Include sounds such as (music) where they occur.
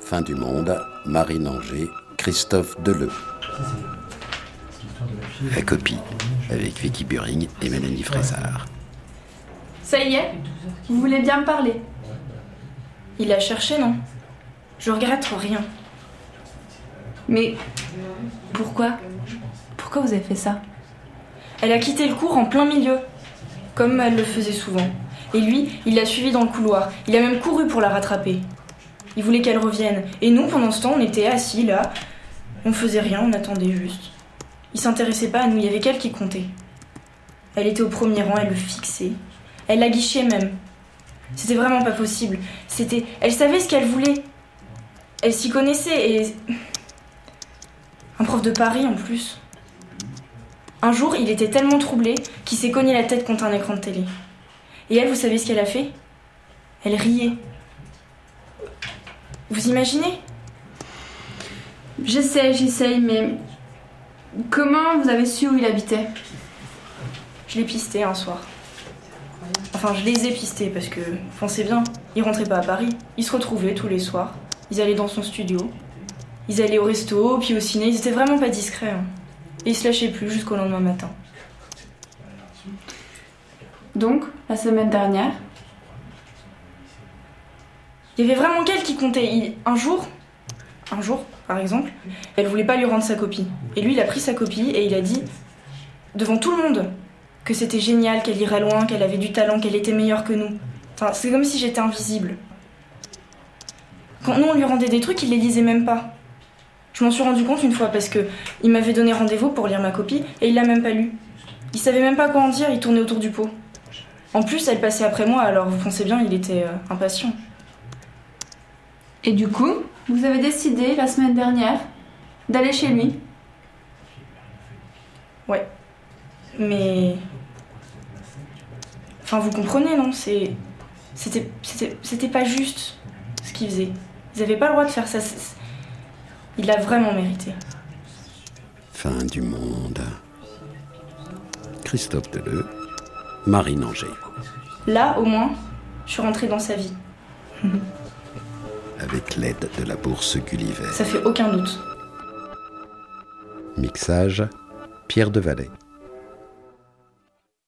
Fin du monde, Marine Anger, Christophe Deleu. La copie, avec Vicky Buring et Mélanie Fraissard. Ça y est Vous voulez bien me parler? Il a cherché, non? Je regrette rien. Mais pourquoi? Pourquoi vous avez fait ça? Elle a quitté le cours en plein milieu, comme elle le faisait souvent. Et lui, il l'a suivie dans le couloir. Il a même couru pour la rattraper. Il voulait qu'elle revienne. Et nous, pendant ce temps, on était assis là. On faisait rien, on attendait juste. Il s'intéressait pas à nous, il y avait qu'elle qui comptait. Elle était au premier rang, elle le fixait. Elle la guichait même. C'était vraiment pas possible. C'était. Elle savait ce qu'elle voulait. Elle s'y connaissait et. Un prof de Paris en plus. Un jour, il était tellement troublé qu'il s'est cogné la tête contre un écran de télé. Et elle, vous savez ce qu'elle a fait? Elle riait. Vous imaginez? J'essaie, j'essaye, mais comment vous avez su où il habitait? Je l'ai pisté un soir. Enfin, je les ai pistés parce que, pensez bien, ils rentraient pas à Paris. Ils se retrouvaient tous les soirs. Ils allaient dans son studio. Ils allaient au resto, puis au ciné. Ils étaient vraiment pas discrets. hein. Et ils se lâchaient plus jusqu'au lendemain matin. Donc, la semaine dernière, Il y avait vraiment qu'elle qui comptait. Un jour, un jour, par exemple, elle voulait pas lui rendre sa copie. Et lui, il a pris sa copie et il a dit, devant tout le monde, que c'était génial, qu'elle irait loin, qu'elle avait du talent, qu'elle était meilleure que nous. C'est comme si j'étais invisible. Quand nous, on lui rendait des trucs, il les lisait même pas. Je m'en suis rendu compte une fois parce que il m'avait donné rendez-vous pour lire ma copie et il l'a même pas lu. Il savait même pas quoi en dire, il tournait autour du pot. En plus, elle passait après moi, alors vous pensez bien, il était euh, impatient. Et du coup, vous avez décidé la semaine dernière d'aller chez lui. Ouais. Mais. Enfin, vous comprenez, non? C'est. C'était. C'était c'était pas juste ce qu'ils faisaient. Ils avaient pas le droit de faire ça. Il l'a vraiment mérité. Fin du monde. Christophe Deleu, Marine Anger. Là, au moins, je suis rentrée dans sa vie. (laughs) Avec l'aide de la bourse Gulliver. Ça fait aucun doute. Mixage, Pierre Devalet.